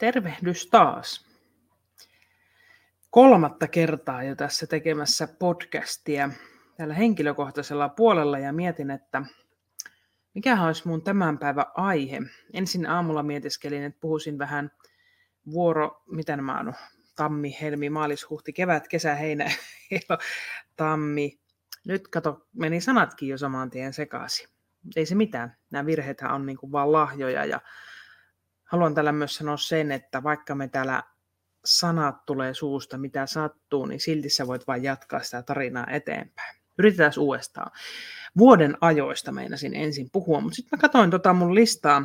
Tervehdys taas. Kolmatta kertaa jo tässä tekemässä podcastia tällä henkilökohtaisella puolella ja mietin, että mikä olisi mun tämän päivän aihe. Ensin aamulla mietiskelin, että puhuisin vähän vuoro, mitä nämä on, tammi, helmi, maalis, huhti, kevät, kesä, heinä, tammi. Nyt kato, meni sanatkin jo saman tien sekaisin. Ei se mitään. Nämä virheethän on niin kuin vaan lahjoja ja haluan tällä myös sanoa sen, että vaikka me täällä sanat tulee suusta, mitä sattuu, niin silti sä voit vain jatkaa sitä tarinaa eteenpäin. Yritetään uudestaan. Vuoden ajoista meinasin ensin puhua, mutta sitten mä katsoin tota mun listaa.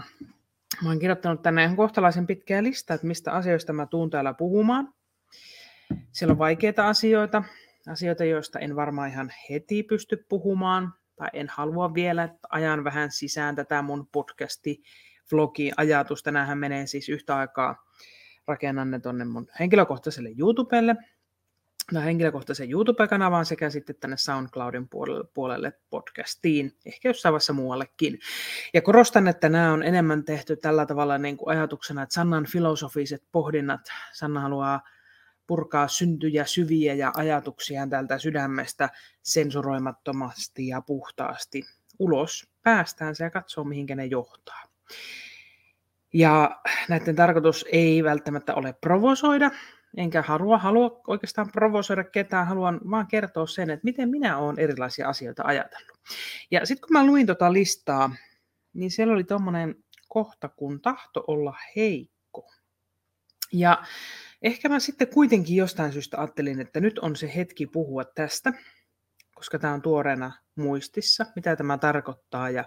Mä oon kirjoittanut tänne ihan kohtalaisen pitkää listaa, että mistä asioista mä tuun täällä puhumaan. Siellä on vaikeita asioita, asioita, joista en varmaan ihan heti pysty puhumaan, tai en halua vielä, että ajan vähän sisään tätä mun podcasti vlogi-ajatus. Tänään menee siis yhtä aikaa, rakennan ne tonne mun henkilökohtaiselle YouTubelle, tai henkilökohtaisen YouTube-kanavaan sekä sitten tänne SoundCloudin puolelle, puolelle podcastiin, ehkä jossain vaiheessa muuallekin. Ja korostan, että nämä on enemmän tehty tällä tavalla niin kuin ajatuksena, että Sannan filosofiset pohdinnat, Sanna haluaa purkaa syntyjä syviä ja ajatuksia tältä sydämestä sensuroimattomasti ja puhtaasti ulos päästään ja katsoo, mihinkä ne johtaa. Ja näiden tarkoitus ei välttämättä ole provosoida, enkä halua, halua oikeastaan provosoida ketään, haluan vaan kertoa sen, että miten minä olen erilaisia asioita ajatellut. Ja sitten kun mä luin tota listaa, niin siellä oli tuommoinen kohta, kun tahto olla heikko. Ja ehkä mä sitten kuitenkin jostain syystä ajattelin, että nyt on se hetki puhua tästä, koska tämä on tuoreena muistissa, mitä tämä tarkoittaa ja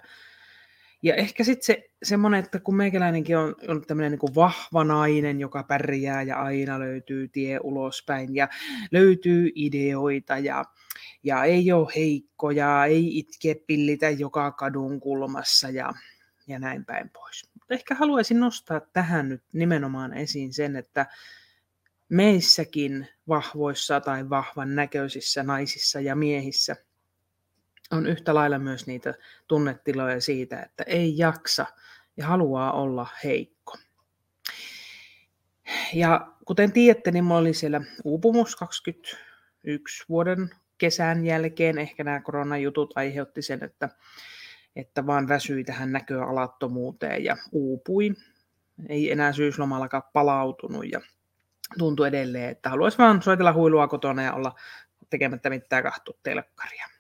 ja ehkä sitten se, semmoinen, että kun meikäläinenkin on, on tämmöinen niin vahva nainen, joka pärjää ja aina löytyy tie ulospäin ja löytyy ideoita ja, ja ei ole heikkoja, ei itke pillitä joka kadun kulmassa ja, ja näin päin pois. Mutta ehkä haluaisin nostaa tähän nyt nimenomaan esiin sen, että meissäkin vahvoissa tai vahvan näköisissä naisissa ja miehissä – on yhtä lailla myös niitä tunnetiloja siitä, että ei jaksa ja haluaa olla heikko. Ja kuten tiedätte, niin mulla oli siellä uupumus 21 vuoden kesän jälkeen. Ehkä nämä koronajutut aiheutti sen, että, että vaan väsyi tähän näköalattomuuteen ja uupui. Ei enää syyslomallakaan palautunut ja tuntui edelleen, että haluaisi vaan soitella huilua kotona ja olla tekemättä mitään kahtua telkkaria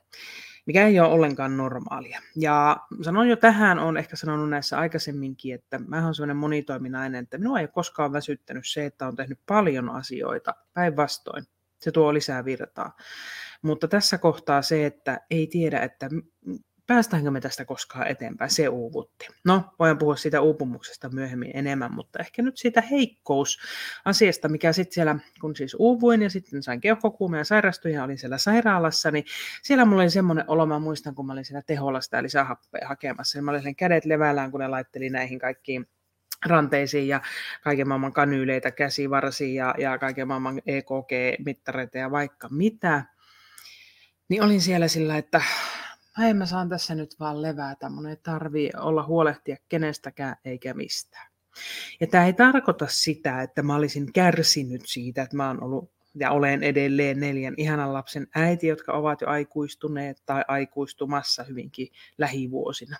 mikä ei ole ollenkaan normaalia. Ja sanon jo tähän, on ehkä sanonut näissä aikaisemminkin, että mä olen sellainen monitoiminainen, että minua ei ole koskaan väsyttänyt se, että on tehnyt paljon asioita, päinvastoin. Se tuo lisää virtaa. Mutta tässä kohtaa se, että ei tiedä, että päästäänkö me tästä koskaan eteenpäin, se uuvutti. No, voin puhua siitä uupumuksesta myöhemmin enemmän, mutta ehkä nyt siitä heikkousasiasta, mikä sitten siellä, kun siis uuvuin ja sitten sain keuhkokuumea ja sairastuin ja olin siellä sairaalassa, niin siellä mulla oli semmoinen olo, mä muistan, kun mä olin siellä teholasta eli lisähappea hakemassa, niin mä olin kädet levällään, kun ne laitteli näihin kaikkiin ranteisiin ja kaiken maailman kanyyleitä, käsivarsiin ja, ja kaiken maailman EKG-mittareita ja vaikka mitä. Niin olin siellä sillä, että ai mä saan tässä nyt vaan levätä, mun ei tarvii olla huolehtia kenestäkään eikä mistään. Ja tämä ei tarkoita sitä, että mä olisin kärsinyt siitä, että mä oon ollut ja olen edelleen neljän ihanan lapsen äiti, jotka ovat jo aikuistuneet tai aikuistumassa hyvinkin lähivuosina.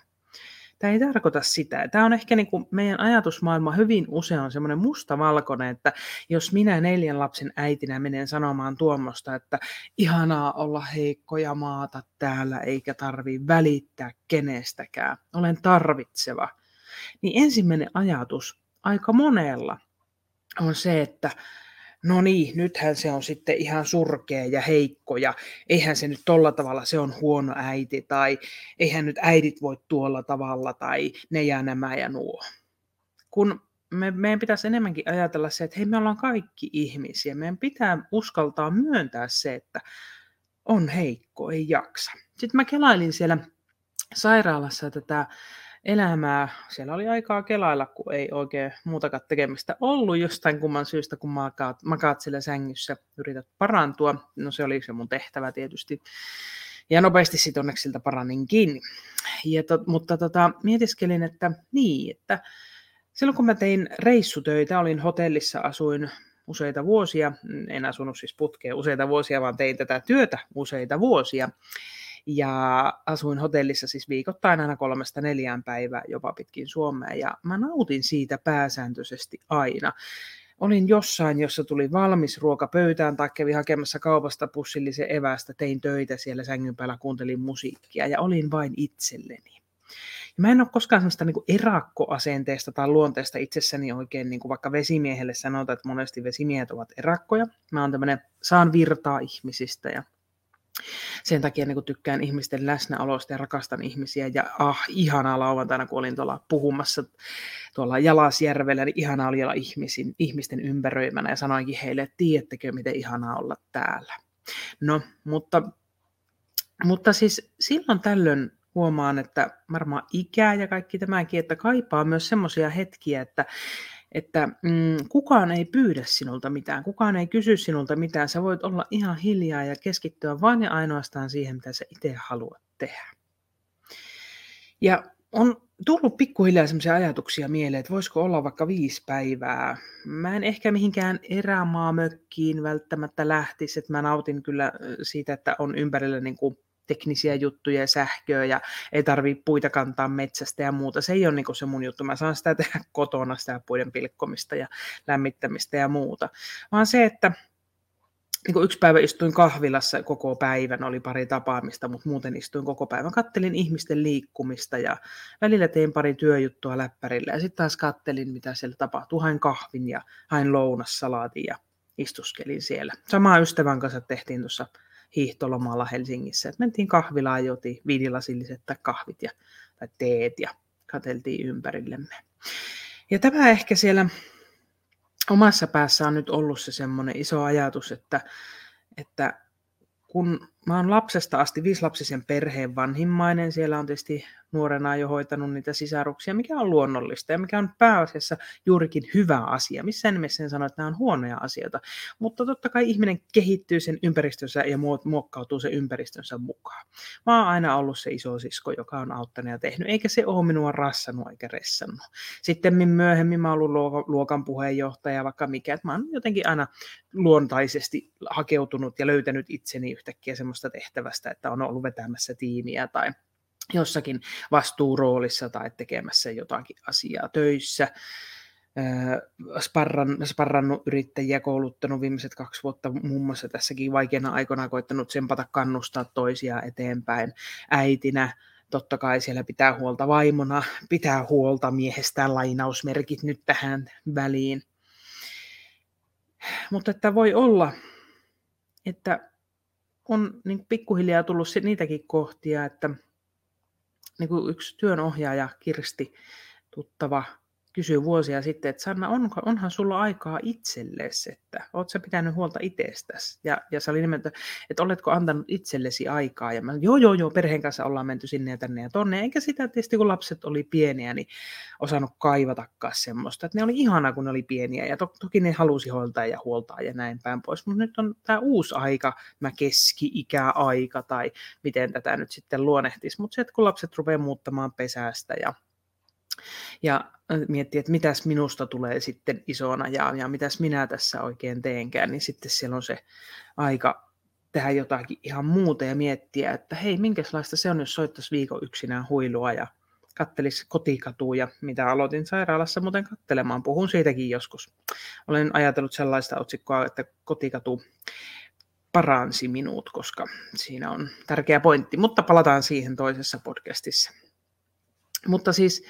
Tämä ei tarkoita sitä. Tämä on ehkä niin kuin meidän ajatusmaailma hyvin usein on semmoinen mustavalkoinen, että jos minä neljän lapsen äitinä menen sanomaan tuommoista, että ihanaa olla heikkoja maata täällä eikä tarvi välittää kenestäkään, olen tarvitseva, niin ensimmäinen ajatus aika monella on se, että no niin, nythän se on sitten ihan surkea ja heikko ja eihän se nyt tolla tavalla, se on huono äiti tai eihän nyt äidit voi tuolla tavalla tai ne ja nämä ja nuo. Kun me, meidän pitäisi enemmänkin ajatella se, että hei me ollaan kaikki ihmisiä, meidän pitää uskaltaa myöntää se, että on heikko, ei jaksa. Sitten mä kelailin siellä sairaalassa tätä elämää. Siellä oli aikaa kelailla, kun ei oikein muutakaan tekemistä ollut jostain kumman syystä, kun makaat, makaat siellä sängyssä, yrität parantua. No se oli se mun tehtävä tietysti. Ja nopeasti sitten onneksi siltä paraninkin. Ja to, mutta tota, mietiskelin, että niin, että silloin kun mä tein reissutöitä, olin hotellissa, asuin useita vuosia, en asunut siis putkeen useita vuosia, vaan tein tätä työtä useita vuosia. Ja asuin hotellissa siis viikoittain aina kolmesta neljään päivää jopa pitkin Suomea ja mä nautin siitä pääsääntöisesti aina. Olin jossain, jossa tuli valmis ruoka pöytään tai kävin hakemassa kaupasta pussillisen evästä, tein töitä siellä sängyn päällä, kuuntelin musiikkia ja olin vain itselleni. Ja mä en ole koskaan sellaista niin erakkoasenteesta tai luonteesta itsessäni oikein, niin kuin vaikka vesimiehelle sanotaan, että monesti vesimiehet ovat erakkoja. Mä oon tämmöinen, saan virtaa ihmisistä ja sen takia niin tykkään ihmisten läsnäolosta ja rakastan ihmisiä. Ja ah, ihanaa lauantaina, kun olin tuolla puhumassa tuolla Jalasjärvellä, niin ihanaa oli olla ihmisin, ihmisten ympäröimänä ja sanoinkin heille, että tiedättekö, miten ihanaa olla täällä. No, mutta, mutta siis silloin tällöin huomaan, että varmaan ikää ja kaikki tämäkin, että kaipaa myös semmoisia hetkiä, että että mm, kukaan ei pyydä sinulta mitään, kukaan ei kysy sinulta mitään. Sä voit olla ihan hiljaa ja keskittyä vain ja ainoastaan siihen, mitä sä itse haluat tehdä. Ja on tullut pikkuhiljaa sellaisia ajatuksia mieleen, että voisiko olla vaikka viisi päivää. Mä en ehkä mihinkään erämaamökkiin välttämättä lähtisi, että mä nautin kyllä siitä, että on ympärillä niin kuin teknisiä juttuja ja sähköä ja ei tarvii puita kantaa metsästä ja muuta. Se ei ole niin se mun juttu. Mä saan sitä tehdä kotona, sitä puiden pilkkomista ja lämmittämistä ja muuta. Vaan se, että niin yksi päivä istuin kahvilassa koko päivän, oli pari tapaamista, mutta muuten istuin koko päivän. Kattelin ihmisten liikkumista ja välillä tein pari työjuttua läppärillä ja sitten taas kattelin, mitä siellä tapahtuu. Hain kahvin ja hain lounassalaatin ja istuskelin siellä. Samaa ystävän kanssa tehtiin tuossa hiihtolomalla Helsingissä. Et mentiin kahvilaan, joti viinilasilliset tai kahvit ja, tai teet ja katseltiin ympärillemme. Ja tämä ehkä siellä omassa päässä on nyt ollut se semmoinen iso ajatus, että, että kun mä oon lapsesta asti viislapsisen perheen vanhimmainen, siellä on tietysti nuorena jo hoitanut niitä sisaruksia, mikä on luonnollista ja mikä on pääasiassa juurikin hyvä asia. Missään nimessä en sano, että nämä on huonoja asioita, mutta totta kai ihminen kehittyy sen ympäristönsä ja muokkautuu sen ympäristönsä mukaan. Mä oon aina ollut se iso sisko, joka on auttanut ja tehnyt, eikä se ole minua rassannut eikä ressannut. Sitten myöhemmin mä oon ollut luokan puheenjohtaja, vaikka mikä, mä oon jotenkin aina luontaisesti hakeutunut ja löytänyt itseni yhtäkkiä semmoista tehtävästä, että on ollut vetämässä tiimiä tai jossakin vastuuroolissa tai tekemässä jotakin asiaa töissä. Sparran, sparrannut yrittäjiä, kouluttanut viimeiset kaksi vuotta muun muassa tässäkin vaikeana aikana koittanut tsempata kannustaa toisia eteenpäin. Äitinä totta kai siellä pitää huolta vaimona, pitää huolta miehestään lainausmerkit nyt tähän väliin. Mutta että voi olla, että on niin pikkuhiljaa tullut niitäkin kohtia, että niin kuin yksi työnohjaaja Kirsti, tuttava, kysyi vuosia sitten, että Sanna, on, onhan sulla aikaa itsellesi, että oot pitänyt huolta itsestäsi? Ja, ja se oli nimeltä, että oletko antanut itsellesi aikaa? Ja mä, joo, joo, joo, perheen kanssa ollaan menty sinne ja tänne ja tonne. Eikä sitä tietysti, kun lapset oli pieniä, niin osannut kaivatakaan semmoista. Että ne oli ihana, kun ne oli pieniä ja to, toki ne halusi hoitaa ja huoltaa ja näin päin pois. Mutta nyt on tämä uusi aika, mä keski-ikäaika tai miten tätä nyt sitten luonehtisi. Mutta se, että kun lapset rupeaa muuttamaan pesästä ja ja miettii, että mitäs minusta tulee sitten isona ja, ja mitäs minä tässä oikein teenkään, niin sitten siellä on se aika tehdä jotakin ihan muuta ja miettiä, että hei, minkälaista se on, jos soittaisi viikon yksinään huilua ja kattelisi kotikatuja, mitä aloitin sairaalassa muuten kattelemaan. Puhun siitäkin joskus. Olen ajatellut sellaista otsikkoa, että kotikatu paransi minut, koska siinä on tärkeä pointti, mutta palataan siihen toisessa podcastissa. Mutta siis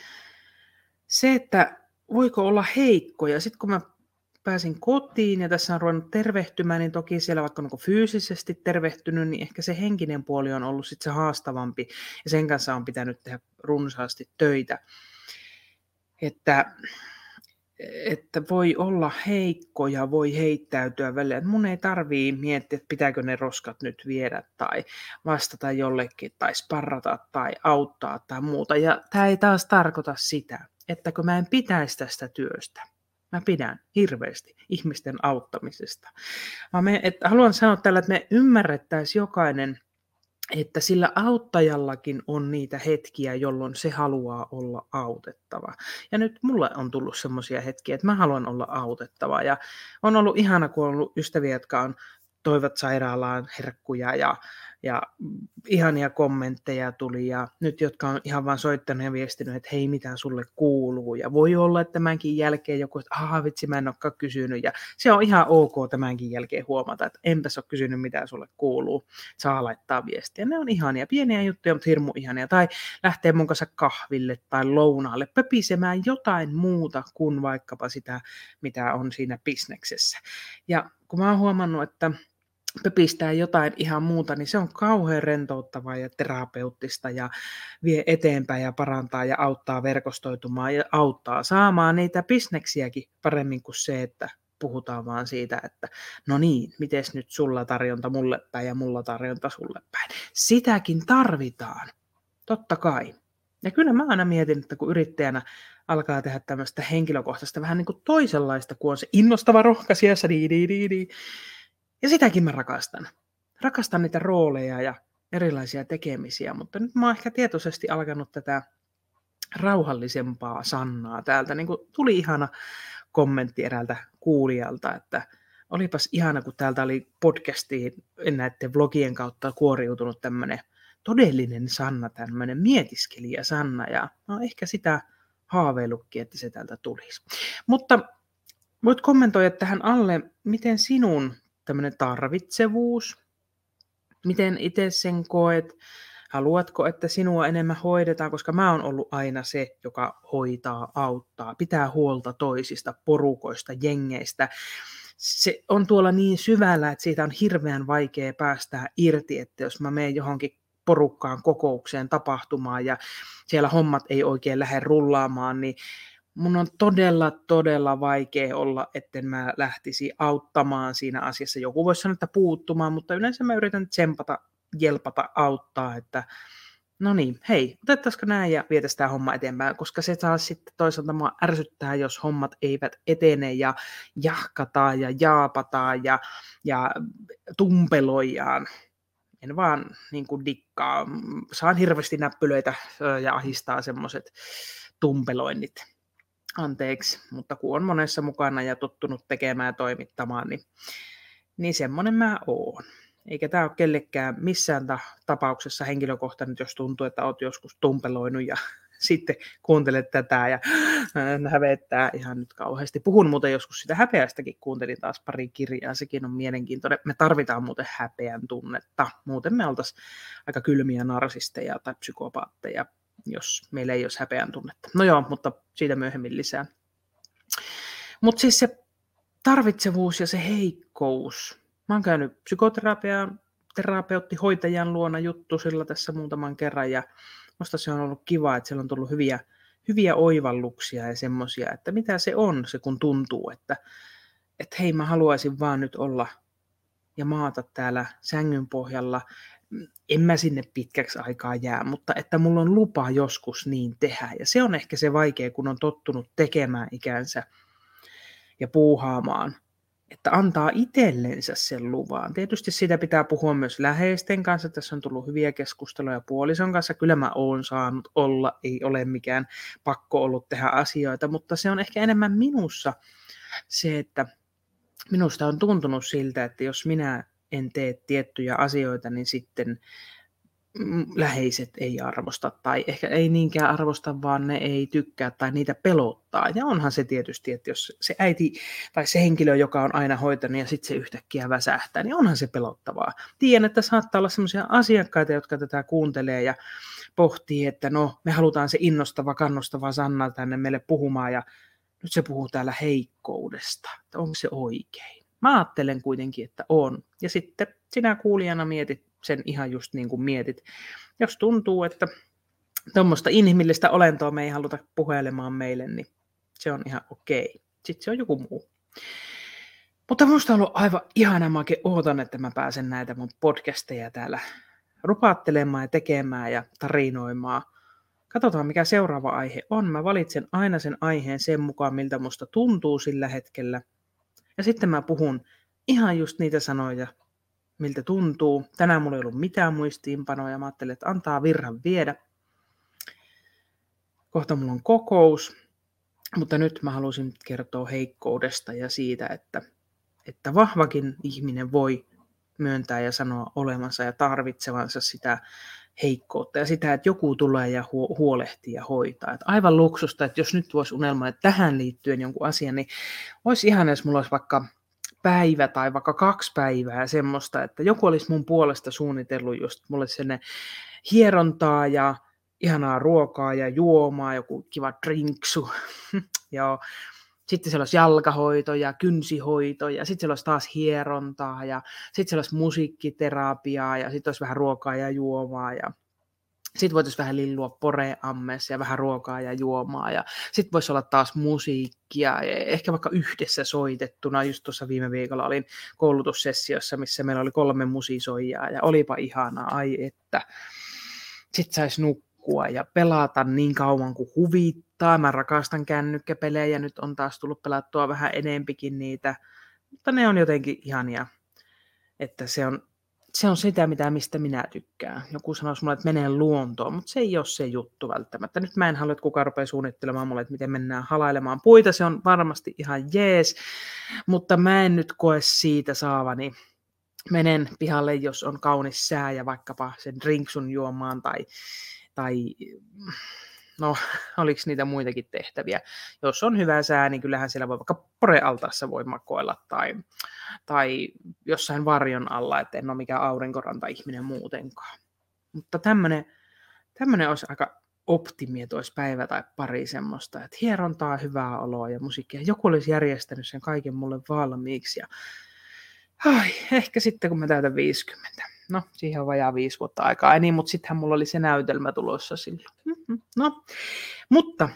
se, että voiko olla heikkoja. Sitten kun mä pääsin kotiin ja tässä on ruvennut tervehtymään, niin toki siellä vaikka niin fyysisesti tervehtynyt, niin ehkä se henkinen puoli on ollut sitten se haastavampi ja sen kanssa on pitänyt tehdä runsaasti töitä. Että, että voi olla heikkoja, voi heittäytyä välillä. Että mun ei tarvii miettiä, että pitääkö ne roskat nyt viedä tai vastata jollekin tai sparrata tai auttaa tai muuta. Ja tämä ei taas tarkoita sitä, että kun mä en pitäisi tästä työstä, mä pidän hirveästi ihmisten auttamisesta. Mä me, että haluan sanoa tällä, että me ymmärrettäisiin jokainen että sillä auttajallakin on niitä hetkiä, jolloin se haluaa olla autettava. Ja nyt mulle on tullut semmoisia hetkiä, että mä haluan olla autettava. Ja on ollut ihana, kun on ollut ystäviä, jotka on toivat sairaalaan herkkuja ja ja ihania kommentteja tuli ja nyt, jotka on ihan vaan soittanut ja viestinyt, että hei, mitä sulle kuuluu. Ja voi olla, että tämänkin jälkeen joku, että aha, vitsi, mä en olekaan kysynyt. Ja se on ihan ok tämänkin jälkeen huomata, että enpäs ole kysynyt, mitä sulle kuuluu. Saa laittaa viestiä. Ne on ihania, pieniä juttuja, mutta hirmu ihania. Tai lähtee mun kanssa kahville tai lounaalle pöpisemään jotain muuta kuin vaikkapa sitä, mitä on siinä bisneksessä. Ja kun mä oon huomannut, että pöpistää jotain ihan muuta, niin se on kauhean rentouttavaa ja terapeuttista ja vie eteenpäin ja parantaa ja auttaa verkostoitumaan ja auttaa saamaan niitä bisneksiäkin paremmin kuin se, että puhutaan vaan siitä, että no niin, miten nyt sulla tarjonta mulle päin ja mulla tarjonta sulle päin. Sitäkin tarvitaan, totta kai. Ja kyllä mä aina mietin, että kun yrittäjänä alkaa tehdä tämmöistä henkilökohtaista vähän niin kuin toisenlaista, kun on se innostava rohkaisija, di, di, di, di, ja sitäkin mä rakastan. Rakastan niitä rooleja ja erilaisia tekemisiä, mutta nyt mä oon ehkä tietoisesti alkanut tätä rauhallisempaa Sannaa täältä. Niin kuin tuli ihana kommentti eräältä kuulijalta, että olipas ihana, kun täältä oli podcastiin näiden vlogien kautta kuoriutunut tämmöinen todellinen Sanna, tämmöinen mietiskelijä Sanna, ja no ehkä sitä haaveilukki, että se täältä tulisi. Mutta voit kommentoida tähän alle, miten sinun tämmöinen tarvitsevuus. Miten itse sen koet? Haluatko, että sinua enemmän hoidetaan, koska mä oon ollut aina se, joka hoitaa, auttaa, pitää huolta toisista, porukoista, jengeistä. Se on tuolla niin syvällä, että siitä on hirveän vaikea päästää irti, että jos mä menen johonkin porukkaan, kokoukseen, tapahtumaan ja siellä hommat ei oikein lähde rullaamaan, niin mun on todella, todella vaikea olla, etten mä lähtisi auttamaan siinä asiassa. Joku voisi sanoa, että puuttumaan, mutta yleensä mä yritän tsempata, jelpata, auttaa, että no niin, hei, otettaisiko näin ja vietäisiin tämä homma eteenpäin, koska se taas sitten toisaalta mua ärsyttää, jos hommat eivät etene ja jahkataan ja jaapataan ja, ja tumpeloijaan. En vaan niin kuin dikkaa. Saan hirveästi näppylöitä ja ahistaa semmoiset tumpeloinnit anteeksi, mutta kun on monessa mukana ja tottunut tekemään ja toimittamaan, niin, niin semmoinen mä oon. Eikä tämä ole kellekään missään ta- tapauksessa henkilökohtainen, jos tuntuu, että oot joskus tumpeloinut ja sitten kuuntelet tätä ja hävettää ihan nyt kauheasti. Puhun muuten joskus sitä häpeästäkin, kuuntelin taas pari kirjaa, sekin on mielenkiintoinen. Me tarvitaan muuten häpeän tunnetta, muuten me oltaisiin aika kylmiä narsisteja tai psykopaatteja jos meillä ei olisi häpeän tunnetta. No joo, mutta siitä myöhemmin lisää. Mutta siis se tarvitsevuus ja se heikkous. Mä oon käynyt psykoterapian, terapeutti, hoitajan luona juttu sillä tässä muutaman kerran ja musta se on ollut kiva, että siellä on tullut hyviä, hyviä oivalluksia ja semmoisia, että mitä se on se kun tuntuu, että, että hei mä haluaisin vaan nyt olla ja maata täällä sängyn pohjalla en mä sinne pitkäksi aikaa jää, mutta että mulla on lupa joskus niin tehdä. Ja se on ehkä se vaikea, kun on tottunut tekemään ikänsä ja puuhaamaan, että antaa itsellensä sen luvan. Tietysti sitä pitää puhua myös läheisten kanssa. Tässä on tullut hyviä keskusteluja puolison kanssa. Kyllä mä oon saanut olla, ei ole mikään pakko ollut tehdä asioita, mutta se on ehkä enemmän minussa se, että minusta on tuntunut siltä, että jos minä en tee tiettyjä asioita, niin sitten läheiset ei arvosta tai ehkä ei niinkään arvosta, vaan ne ei tykkää tai niitä pelottaa. Ja onhan se tietysti, että jos se äiti tai se henkilö, joka on aina hoitanut ja sitten se yhtäkkiä väsähtää, niin onhan se pelottavaa. Tiedän, että saattaa olla sellaisia asiakkaita, jotka tätä kuuntelee ja pohtii, että no me halutaan se innostava, kannustava Sanna tänne meille puhumaan ja nyt se puhuu täällä heikkoudesta, että onko se oikein. Mä ajattelen kuitenkin, että on. Ja sitten sinä kuulijana mietit sen ihan just niin kuin mietit. Jos tuntuu, että tuommoista inhimillistä olentoa me ei haluta puhelemaan meille, niin se on ihan okei. Sitten se on joku muu. Mutta minusta on ollut aivan ihana, mä ootan, että mä pääsen näitä mun podcasteja täällä rupaattelemaan ja tekemään ja tarinoimaan. Katsotaan, mikä seuraava aihe on. Mä valitsen aina sen aiheen sen mukaan, miltä musta tuntuu sillä hetkellä – ja sitten mä puhun ihan just niitä sanoja, miltä tuntuu. Tänään mulla ei ollut mitään muistiinpanoja. Mä ajattelin, että antaa virran viedä. Kohta mulla on kokous, mutta nyt mä halusin kertoa heikkoudesta ja siitä, että, että vahvakin ihminen voi myöntää ja sanoa olevansa ja tarvitsevansa sitä heikkoutta ja sitä, että joku tulee ja huolehtii ja hoitaa. Että aivan luksusta, että jos nyt voisi unelmoida tähän liittyen jonkun asian, niin olisi ihan, jos mulla olisi vaikka päivä tai vaikka kaksi päivää semmoista, että joku olisi mun puolesta suunnitellut just mulle sinne hierontaa ja ihanaa ruokaa ja juomaa, joku kiva drinksu. ja sitten siellä olisi jalkahoito ja kynsihoito ja sitten siellä olisi taas hierontaa ja sitten siellä olisi musiikkiterapiaa ja sitten olisi vähän ruokaa ja juomaa ja sitten voitaisiin vähän lillua poreammeessa ja vähän ruokaa ja juomaa. Ja sitten voisi olla taas musiikkia, ehkä vaikka yhdessä soitettuna. Just tuossa viime viikolla olin koulutussessiossa, missä meillä oli kolme musisoijaa ja olipa ihanaa, ai että. Sitten saisi nukkua ja pelata niin kauan kuin huvittaa. Mä rakastan kännykkäpelejä, nyt on taas tullut pelattua vähän enempikin niitä. Mutta ne on jotenkin ihania, että se on se on sitä, mitä, mistä minä tykkään. Joku sanoisi mulle, että menee luontoon, mutta se ei ole se juttu välttämättä. Nyt mä en halua, että kukaan rupeaa suunnittelemaan mulle, että miten mennään halailemaan puita. Se on varmasti ihan jees, mutta mä en nyt koe siitä saavani. Menen pihalle, jos on kaunis sää ja vaikkapa sen drinksun juomaan tai, tai no, oliko niitä muitakin tehtäviä. Jos on hyvä sää, niin kyllähän siellä voi vaikka porealtaassa voi makoilla tai, tai jossain varjon alla, että en ole mikään aurinkoranta-ihminen muutenkaan. Mutta tämmöinen olisi aika optimi, että olisi päivä tai pari semmoista, että hierontaa hyvää oloa ja musiikkia. Joku olisi järjestänyt sen kaiken mulle valmiiksi ja ai, ehkä sitten kun mä täytän 50 no siihen on vajaa viisi vuotta aikaa. Ei niin, mutta sittenhän mulla oli se näytelmä tulossa silloin. Mm-hmm. No, mutta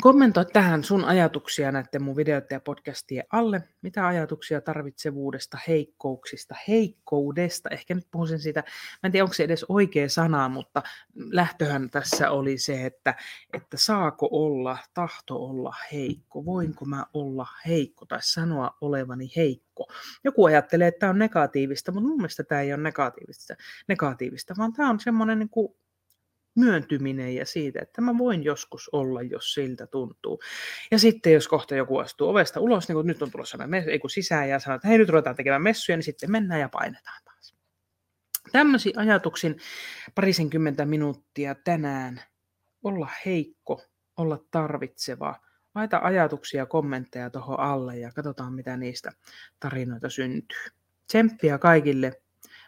Kommentoi tähän sun ajatuksia näiden mun videoiden ja podcastien alle. Mitä ajatuksia tarvitsevuudesta, heikkouksista, heikkoudesta? Ehkä nyt puhun sen siitä, mä en tiedä onko se edes oikea sana, mutta lähtöhän tässä oli se, että, että saako olla, tahto olla heikko, voinko mä olla heikko tai sanoa olevani heikko. Joku ajattelee, että tämä on negatiivista, mutta mun mielestä tämä ei ole negatiivista, negatiivista vaan tämä on semmoinen niin kuin myöntyminen ja siitä, että mä voin joskus olla, jos siltä tuntuu. Ja sitten jos kohta joku astuu ovesta ulos, niin kun nyt on tulossa ei kun sisään ja sanoo, että hei nyt ruvetaan tekemään messuja, niin sitten mennään ja painetaan taas. Tämmöisiä ajatuksin parisenkymmentä minuuttia tänään. Olla heikko, olla tarvitseva. Laita ajatuksia ja kommentteja tuohon alle ja katsotaan, mitä niistä tarinoita syntyy. Tsemppiä kaikille.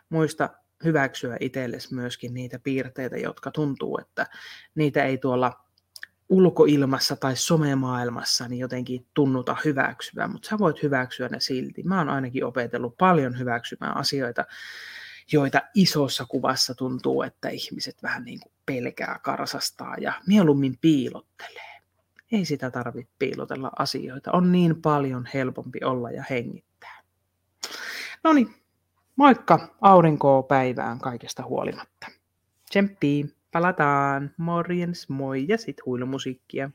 Muista hyväksyä itsellesi myöskin niitä piirteitä, jotka tuntuu, että niitä ei tuolla ulkoilmassa tai somemaailmassa niin jotenkin tunnuta hyväksyvää, mutta sä voit hyväksyä ne silti. Mä oon ainakin opetellut paljon hyväksymään asioita, joita isossa kuvassa tuntuu, että ihmiset vähän niin kuin pelkää, karsastaa ja mieluummin piilottelee. Ei sitä tarvitse piilotella asioita. On niin paljon helpompi olla ja hengittää. No niin, Moikka aurinkoa päivään kaikesta huolimatta. Tsemppii, palataan, morjens, moi ja sit huilumusiikkia.